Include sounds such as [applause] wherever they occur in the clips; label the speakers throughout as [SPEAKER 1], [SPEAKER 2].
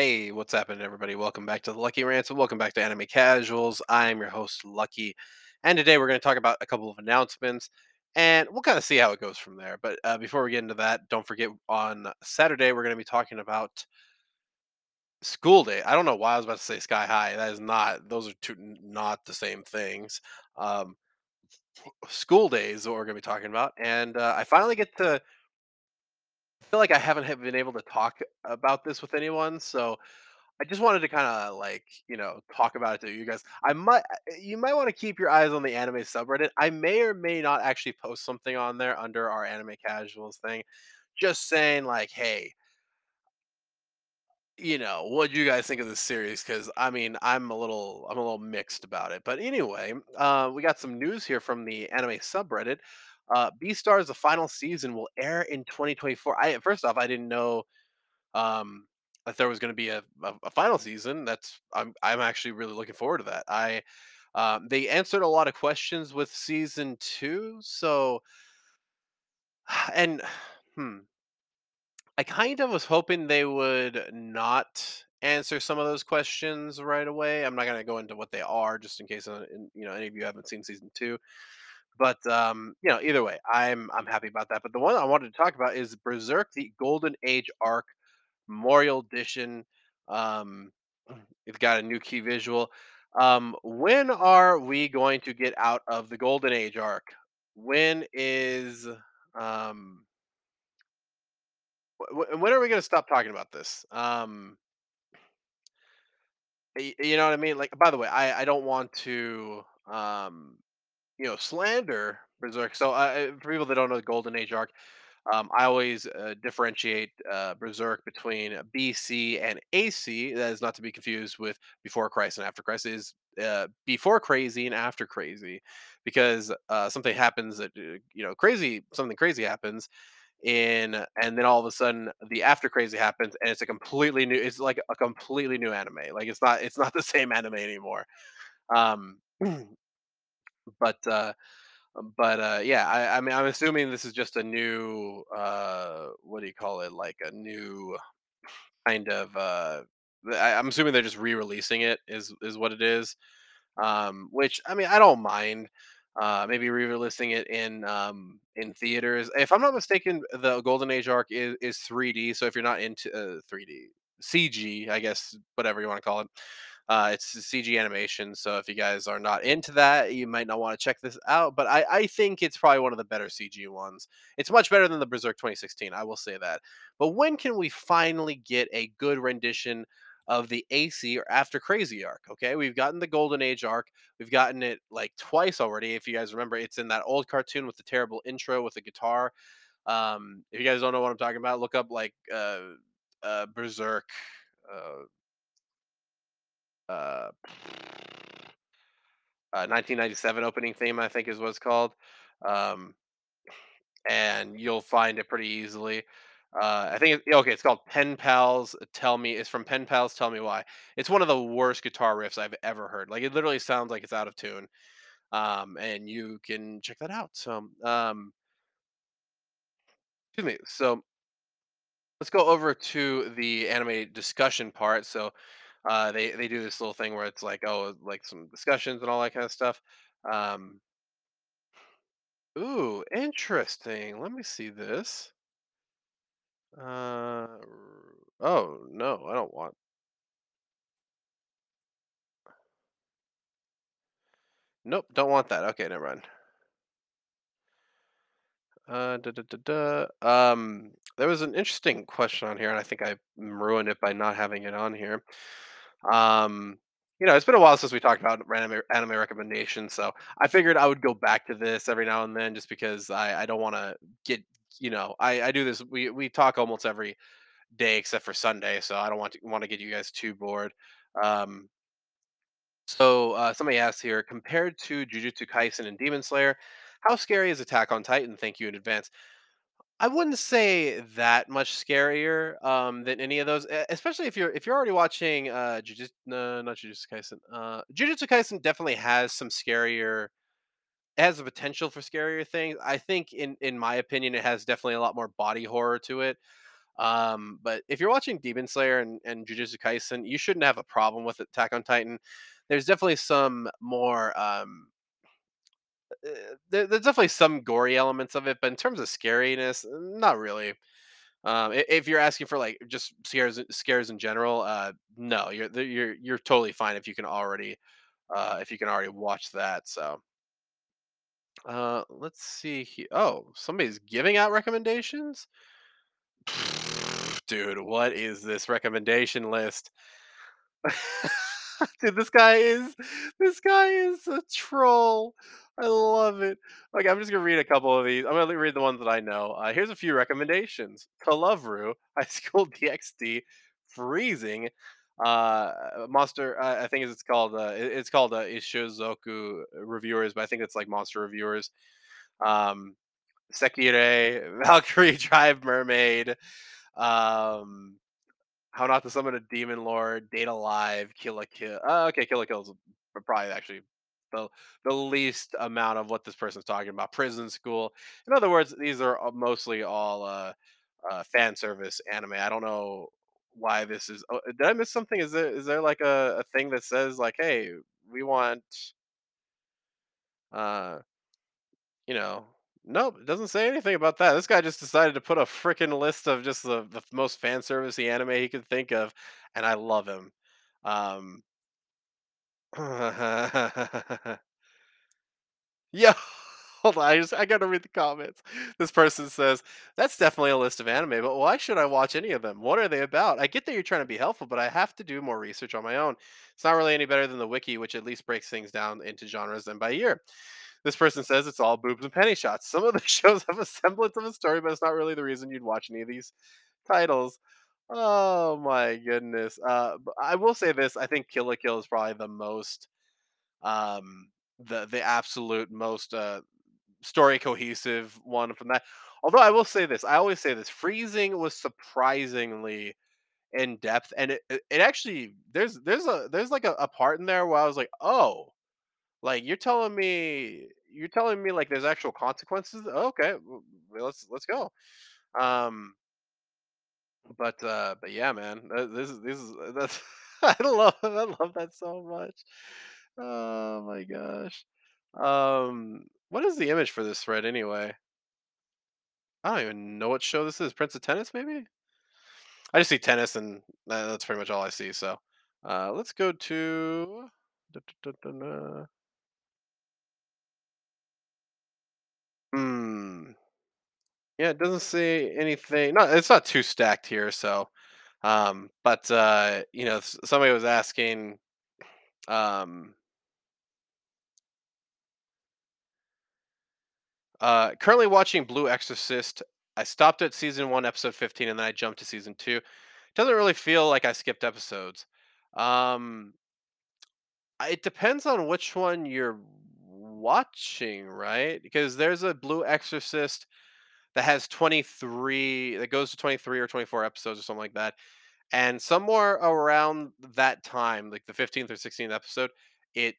[SPEAKER 1] Hey, what's happening, everybody? Welcome back to the Lucky Rants and welcome back to Anime Casuals. I'm your host, Lucky, and today we're going to talk about a couple of announcements and we'll kind of see how it goes from there. But uh, before we get into that, don't forget on Saturday we're going to be talking about School Day. I don't know why I was about to say Sky High. That is not; those are two not the same things. Um, school Day is what we're going to be talking about, and uh, I finally get to feel like I haven't been able to talk about this with anyone, so I just wanted to kind of like, you know, talk about it to you guys. I might you might want to keep your eyes on the anime subreddit. I may or may not actually post something on there under our anime casuals thing. Just saying like, hey, you know, what do you guys think of this series? Because I mean, I'm a little I'm a little mixed about it. But anyway, uh, we got some news here from the anime subreddit. Uh, Beastars, the final season, will air in 2024. I first off, I didn't know um, if there was going to be a, a, a final season. That's I'm I'm actually really looking forward to that. I um, they answered a lot of questions with season two, so [sighs] and [sighs] hmm, I kind of was hoping they would not answer some of those questions right away. I'm not going to go into what they are, just in case uh, you know any of you haven't seen season two. But um, you know, either way, I'm I'm happy about that. But the one I wanted to talk about is Berserk: The Golden Age arc Memorial Edition. Um, [clears throat] it's got a new key visual. Um, when are we going to get out of the Golden Age arc? When is um, wh- wh- when are we going to stop talking about this? Um, you know what I mean? Like, by the way, I I don't want to um, you know slander Berserk. So, for people that don't know the Golden Age arc, Um, I always uh, differentiate uh, Berserk between BC and AC. That is not to be confused with Before Christ and After Christ. It is uh, before crazy and after crazy, because uh, something happens that uh, you know crazy. Something crazy happens in, and then all of a sudden the after crazy happens, and it's a completely new. It's like a completely new anime. Like it's not. It's not [laughs] the same anime anymore. Um, [clears throat] but uh, but, uh, yeah, I I mean, I'm assuming this is just a new, uh, what do you call it? Like a new kind of, uh, I I'm assuming they're just re-releasing it is is what it is. Um, which I mean, I don't mind. Uh, maybe re-releasing it in um, in theaters. If I'm not mistaken, the Golden Age arc is, is 3D. So if you're not into uh, 3D, CG, I guess, whatever you want to call it, uh, it's CG animation. So if you guys are not into that, you might not want to check this out. But I, I think it's probably one of the better CG ones. It's much better than the Berserk 2016. I will say that. But when can we finally get a good rendition? Of the AC or After Crazy arc. Okay, we've gotten the Golden Age arc. We've gotten it like twice already. If you guys remember, it's in that old cartoon with the terrible intro with the guitar. Um, if you guys don't know what I'm talking about, look up like uh, uh, Berserk. Uh, uh, uh, 1997 opening theme, I think is what it's called. Um, and you'll find it pretty easily. Uh, I think it, okay, it's called Pen Pals. Tell me, it's from Pen Pals. Tell me why. It's one of the worst guitar riffs I've ever heard. Like it literally sounds like it's out of tune. Um, and you can check that out. So, um, excuse me. So let's go over to the anime discussion part. So, uh, they they do this little thing where it's like, oh, like some discussions and all that kind of stuff. Um, ooh, interesting. Let me see this. Uh, oh no, I don't want. Nope, don't want that. Okay, never mind. Uh, da, da, da, da. Um, there was an interesting question on here, and I think I ruined it by not having it on here. Um, you know, it's been a while since we talked about anime recommendations, so I figured I would go back to this every now and then, just because I I don't want to get you know I I do this we we talk almost every day except for Sunday, so I don't want to want to get you guys too bored. Um, so uh, somebody asked here, compared to Jujutsu Kaisen and Demon Slayer, how scary is Attack on Titan? Thank you in advance. I wouldn't say that much scarier um, than any of those, especially if you're if you're already watching uh, Jujutsu, no, not Jujutsu Kaisen. Uh, Jujutsu Kaisen definitely has some scarier. It has the potential for scarier things. I think, in in my opinion, it has definitely a lot more body horror to it. Um, but if you're watching Demon Slayer and, and Jujutsu Kaisen, you shouldn't have a problem with Attack on Titan. There's definitely some more um, there, there's definitely some gory elements of it, but in terms of scariness, not really. Um, if you're asking for like just scares scares in general, uh, no, you're you're you're totally fine if you can already uh, if you can already watch that. So uh, let's see here. Oh, somebody's giving out recommendations. Dude, what is this recommendation list? [laughs] Dude, this guy is this guy is a troll. I love it. Okay, I'm just gonna read a couple of these. I'm gonna read the ones that I know. Uh, here's a few recommendations: Ru, [laughs] High School DxD, Freezing, uh, Monster. Uh, I think it's called. Uh, it's called uh, Ishuzoku Reviewers, but I think it's like Monster Reviewers. Um, Sekirei, [laughs] Valkyrie Drive Mermaid. Um, how Not to Summon a Demon Lord, Date A Live, Kill la Kill. Uh, okay, Kill la Kill is probably actually the the least amount of what this person's talking about. Prison School. In other words, these are mostly all uh, uh, fan service anime. I don't know why this is. Oh, did I miss something? Is there is there like a, a thing that says like, hey, we want uh you know, nope, it doesn't say anything about that. This guy just decided to put a freaking list of just the, the most fan servicey anime he could think of, and I love him. Um, [laughs] Yo, [laughs] hold on. I just I gotta read the comments. This person says that's definitely a list of anime, but why should I watch any of them? What are they about? I get that you're trying to be helpful, but I have to do more research on my own. It's not really any better than the wiki, which at least breaks things down into genres and by year. This person says it's all boobs and penny shots. [laughs] Some of the shows have a semblance of a story, but it's not really the reason you'd watch any of these titles. Oh my goodness. Uh, I will say this: I think Kill la Kill is probably the most, um, the the absolute most uh, story cohesive one from that. Although I will say this, I always say this: Freezing was surprisingly in depth, and it it actually there's there's a there's like a, a part in there where I was like, oh, like you're telling me you're telling me like there's actual consequences. Okay, let's let's go. Um, but uh, but yeah, man, th- this is this is that's [laughs] I love I love that so much. Oh my gosh. Um, what is the image for this thread anyway? I don't even know what show this is. Prince of Tennis, maybe? I just see tennis, and tha- that's pretty much all I see. So, uh, let's go to. Hmm. Yeah, it doesn't say anything. No, it's not too stacked here. So, um, but uh, you know, somebody was asking, um, uh, currently watching Blue Exorcist. I stopped at season one, episode fifteen, and then I jumped to season two. Doesn't really feel like I skipped episodes. Um, It depends on which one you're watching, right? Because there's a Blue Exorcist that has 23 that goes to 23 or 24 episodes or something like that. And somewhere around that time, like the 15th or 16th episode, it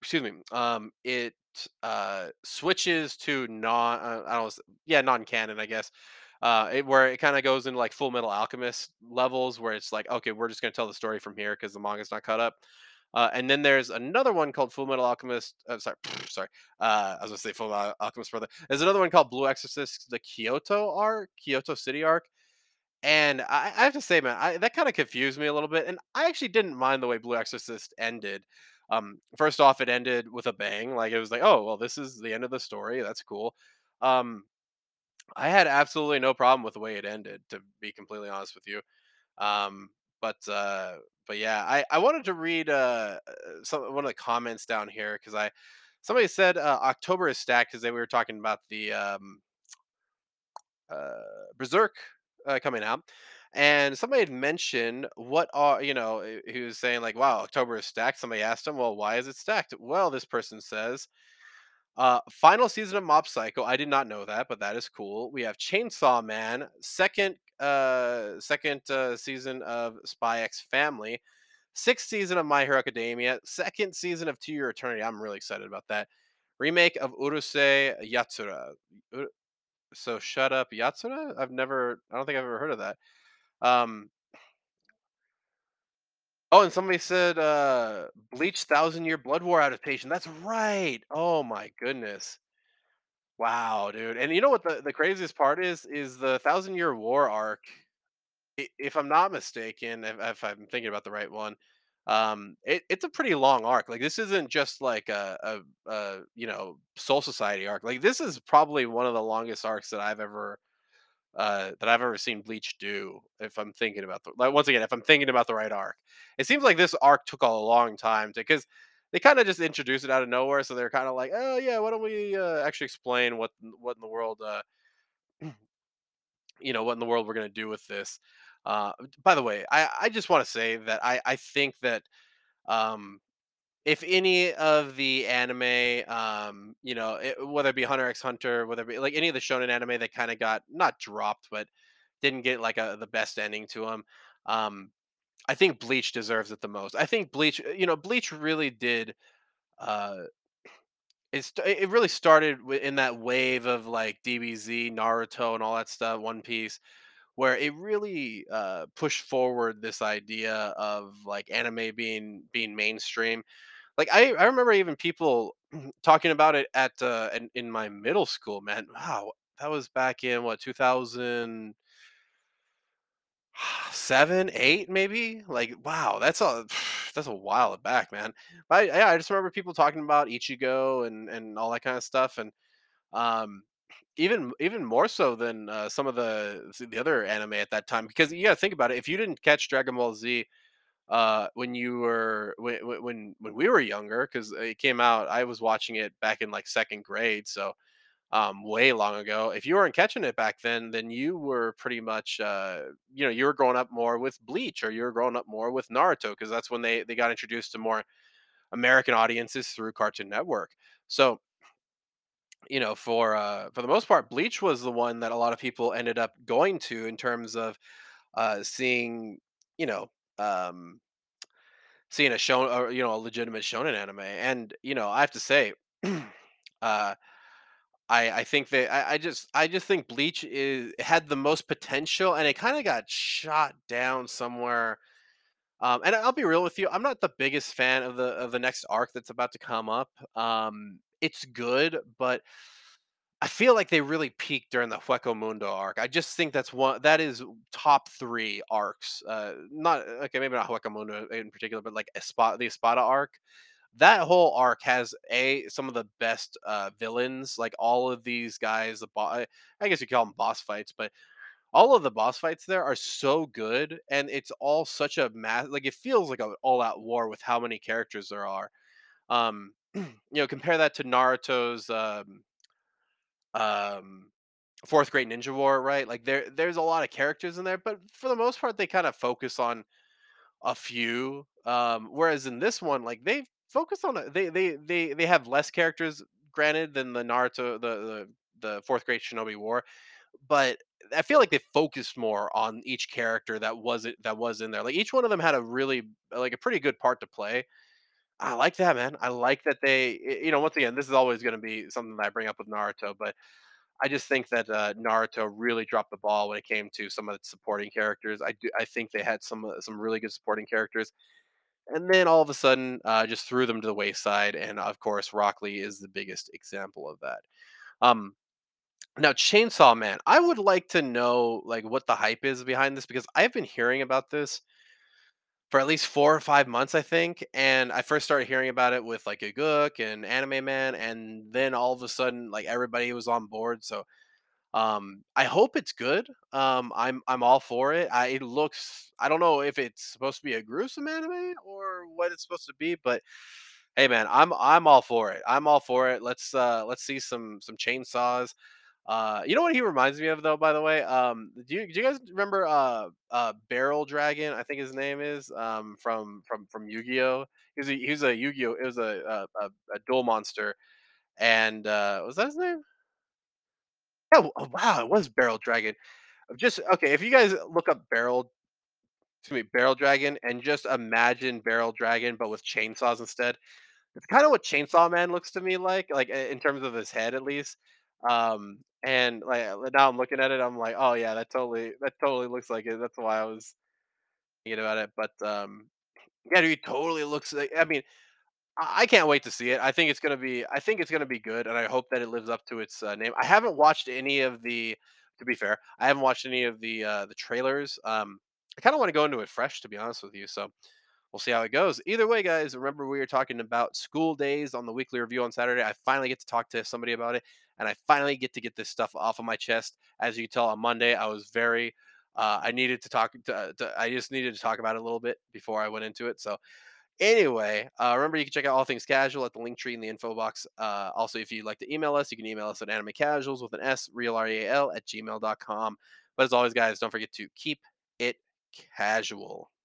[SPEAKER 1] excuse me, um it uh switches to non uh, I don't know, yeah, non-canon, I guess. Uh it, where it kind of goes into like Full Metal Alchemist levels where it's like, okay, we're just going to tell the story from here because the manga's not caught up. Uh, and then there's another one called Full Metal Alchemist. Uh, sorry, [sniffs] sorry. Uh, I was gonna say Full Metal Alchemist Brother. There's another one called Blue Exorcist, the Kyoto arc, Kyoto City arc. And I, I have to say, man, I, that kind of confused me a little bit. And I actually didn't mind the way Blue Exorcist ended. Um, first off, it ended with a bang. Like it was like, oh well, this is the end of the story. That's cool. Um, I had absolutely no problem with the way it ended, to be completely honest with you. Um, but uh, but yeah, I I wanted to read uh uh, some one of the comments down here because I somebody said uh, October is stacked because we were talking about the um uh Berserk uh, coming out. And somebody had mentioned what are you know he was saying like wow October is stacked. Somebody asked him well why is it stacked? Well this person says uh, final season of Mob Psycho. I did not know that, but that is cool. We have Chainsaw Man, second uh second uh, season of Spy X Family, sixth season of My Hero Academia, second season of To Your Eternity. I'm really excited about that. Remake of Urusei Yatsura. So shut up Yatsura? I've never I don't think I've ever heard of that. Um Oh, and somebody said, uh, Bleach Thousand Year Blood War adaptation. That's right. Oh my goodness. Wow, dude. And you know what the the craziest part is? Is the Thousand Year War arc, if I'm not mistaken, if if I'm thinking about the right one, um, it it's a pretty long arc. Like, this isn't just like a a a, you know, Soul Society arc. Like, this is probably one of the longest arcs that I've ever uh, that I've ever seen Bleach do, if I'm thinking about the like, once again, if I'm thinking about the right arc. It seems like this arc took a long time to because they kinda just introduced it out of nowhere, so they're kinda like, "Oh, yeah, why don't we, uh, actually explain what what in the world, uh" [clears throat] "you know, what in the world we're gonna do with this." Uh, by the way, I I just wanna say that I I think that, um, if any of the anime, um, you know, eh, whether it be Hunter X Hunter, whether it be like any of the shonen anime that kinda got not dropped, but didn't get like a the best ending to 'em, um, I think Bleach deserves it the most. I think Bleach you know, Bleach really did, uh it it really started in that wave of, like, DBZ, Naruto, and all that stuff, One Piece, where it really, uh, pushed forward this idea of, like, anime being being mainstream. Like, I I remember even people [clears throat] talking about it at, uh in in my middle school, man. Wow, that was back in, what, 2000 [sighs] 7, 8, maybe? Like, wow, that's a [sighs] that's a while back, man. I yeah, I just remember people talking about Ichigo and and all that kinda stuff, and, um, even even more so than, uh, some of the the other anime at that time, because you gotta think about it, if you didn't catch Dragon Ball Z, uh, when you were when when when we were younger, 'cause it came out I was watching it back in, like, 2nd grade, so, um, way long ago. If you weren't catching it back then, then you were pretty much, uh, you know, you were growing up more with Bleach, or you were growing up more with naruto because that's when they they got introduced to more American audiences through Cartoon Network. So you know, for, uh, for the most part, Bleach was the one that a lot of people ended up going to in terms of, uh, seeing, you know, um seeing a show or, you know, a legitimate shonen anime, and, you know, I have to say, [clears throat] uh, I I think that I I just I just think Bleach is had the most potential, and it kinda got shot down somewhere, um, and I'll be real with you, I'm not the biggest fan of the of the next arc that's about to come up. Um, it's good, but I feel like they really peaked during the Hueco Mundo arc. I just think that's one that is top 3 arcs, uh, not okay, maybe not Hueco Mundo in particular, but, like, Espa the Espada arc. That whole arc has, A, some of the best, uh, villains, like, all of these guys, the I guess you call them boss fights, but all of the boss fights there are so good, and it's all such a ma like, it feels like a all-out war with how many characters there are. Um, [clears throat] you know, compare that to Naruto's, um um, 4th Great Ninja War, right? Like, there there's a lot of characters in there, but for the most part, they kinda focus on a few, um, whereas in this one, like, they focus on a they they they they have less characters, granted, than the Naruto the the the 4th Great Shinobi War, but I feel like they focused more on each character that wasn't that was in there. Like, each one of them had a really like, a pretty good part to play. I like that, man. I like that they you know, once again, this is always gonna be something that I bring up with Naruto, but I just think that, uh, Naruto really dropped the ball when it came to some of its supporting characters. I do I think they had some, uh, some really good supporting characters, and then all of a sudden, uh, just threw them to the wayside, and, of course, Rock Lee is the biggest example of that. Um, now Chainsaw Man, I would like to know, like, what the hype is behind this because I've been hearing about this for at least 4 or 5 months, I think, and I first started hearing about it with, like, Gigguk and Anime Man, and then all of a sudden, like, everybody was on board, so, um, I hope it's good. Um, I'm I'm all for it. I it looks I don't know if it's supposed to be a gruesome anime or what it's supposed to be, but, hey, man, I'm I'm all for it. I'm all for it. Let's, uh, let's see some some chainsaws. Uh, you know what he reminds me of, though, by the way? Um, do you do you guys remember, uh, uh, Beryl Dragon, I think his name is, um, from from from Yu-Gi-Oh? He's a he's a Yu-Gi-Oh! It was a a a duel monster, and, uh was that his name? Oh oh, wow, it was Barrel Dragon. Just okay, if you guys look up Barrel excuse me, Barrel Dragon, and just imagine Barrel Dragon, but with chainsaws instead. It's kinda what Chainsaw Man looks to me like, like, in terms of his head, at least. Um And, like, uh, now I'm looking at it, I'm like, "Oh, yeah, that totally that totally looks like it." That's why I was thinking about it, but, um, yeah, dude, totally looks like I mean, I I can't wait to see it. I think it's gonna be I think it's gonna be good, and I hope that it lives up to its, uh, name. I haven't watched any of the to be fair, I haven't watched any of the, uh, the trailers, um, I kinda wanna go into it fresh, to be honest with you, so we'll see how it goes. Either way, guys, remember we were talking about school days on the weekly review on Saturday. I finally get to talk to somebody about it, and I finally get to get this stuff off of my chest. As you can tell on Monday, I was very uh, I needed to talk to, to I just needed to talk about it a little bit before I went into it. So anyway, uh, remember you can check out all things casual at the link tree in the info box. Uh, also, if you'd like to email us, you can email us at anime casuals with an S, real R E A L at gmail.com. But as always, guys, don't forget to keep it casual.